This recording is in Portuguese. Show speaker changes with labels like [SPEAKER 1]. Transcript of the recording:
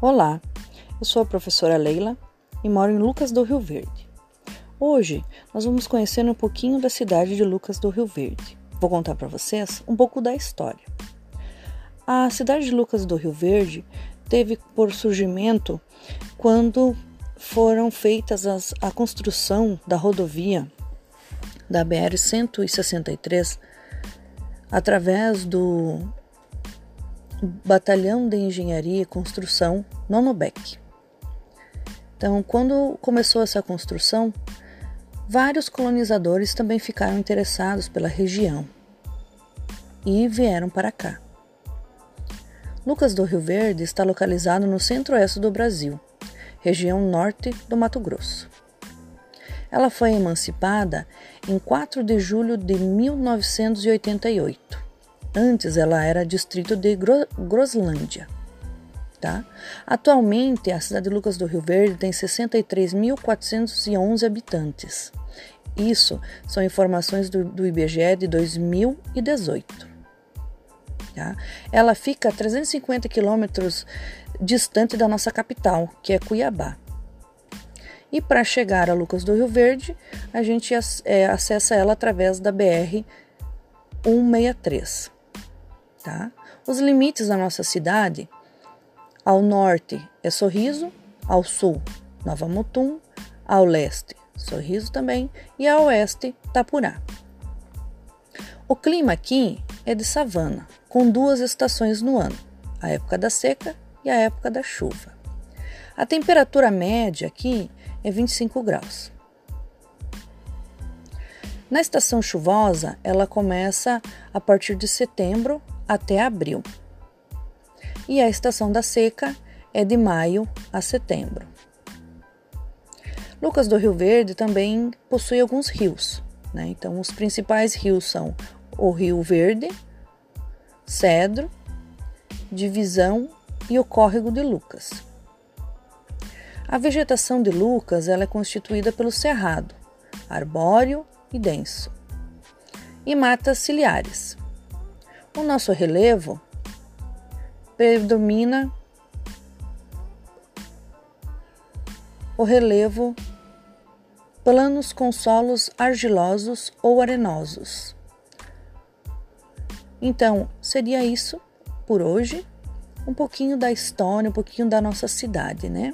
[SPEAKER 1] Olá, eu sou a professora Leila e moro em Lucas do Rio Verde. Hoje nós vamos conhecer um pouquinho da cidade de Lucas do Rio Verde. Vou contar para vocês um pouco da história. A cidade de Lucas do Rio Verde teve por surgimento quando foram feitas as, a construção da rodovia da BR-163 através do Batalhão de Engenharia e Construção Nonobec. Então, quando começou essa construção, vários colonizadores também ficaram interessados pela região e vieram para cá. Lucas do Rio Verde está localizado no centro-oeste do Brasil, região norte do Mato Grosso. Ela foi emancipada em 4 de julho de 1988 Antes ela era distrito de Gro Groslândia. Tá? Atualmente, a cidade de Lucas do Rio Verde tem 63.411 habitantes. Isso são informações do, do IBGE de 2018. Tá? Ela fica a 350 quilômetros distante da nossa capital, que é Cuiabá. E para chegar a Lucas do Rio Verde, a gente é, acessa ela através da BR 163 tá? Os limites da nossa cidade, ao norte é Sorriso, ao sul Nova Mutum, ao leste Sorriso também e ao oeste Tapurá. O clima aqui é de savana, com duas estações no ano, a época da seca e a época da chuva. A temperatura média aqui é 25 graus. Na estação chuvosa, ela começa a partir de setembro até abril. E a estação da seca é de maio a setembro. Lucas do Rio Verde também possui alguns rios. Né? Então, os principais rios são o Rio Verde, Cedro, Divisão e o Córrego de Lucas. A vegetação de Lucas ela é constituída pelo cerrado, arbóreo e denso, e matas ciliares. O nosso relevo predomina o relevo planos com solos argilosos ou arenosos. Então, seria isso por hoje. Um pouquinho da história, um pouquinho da nossa cidade, né?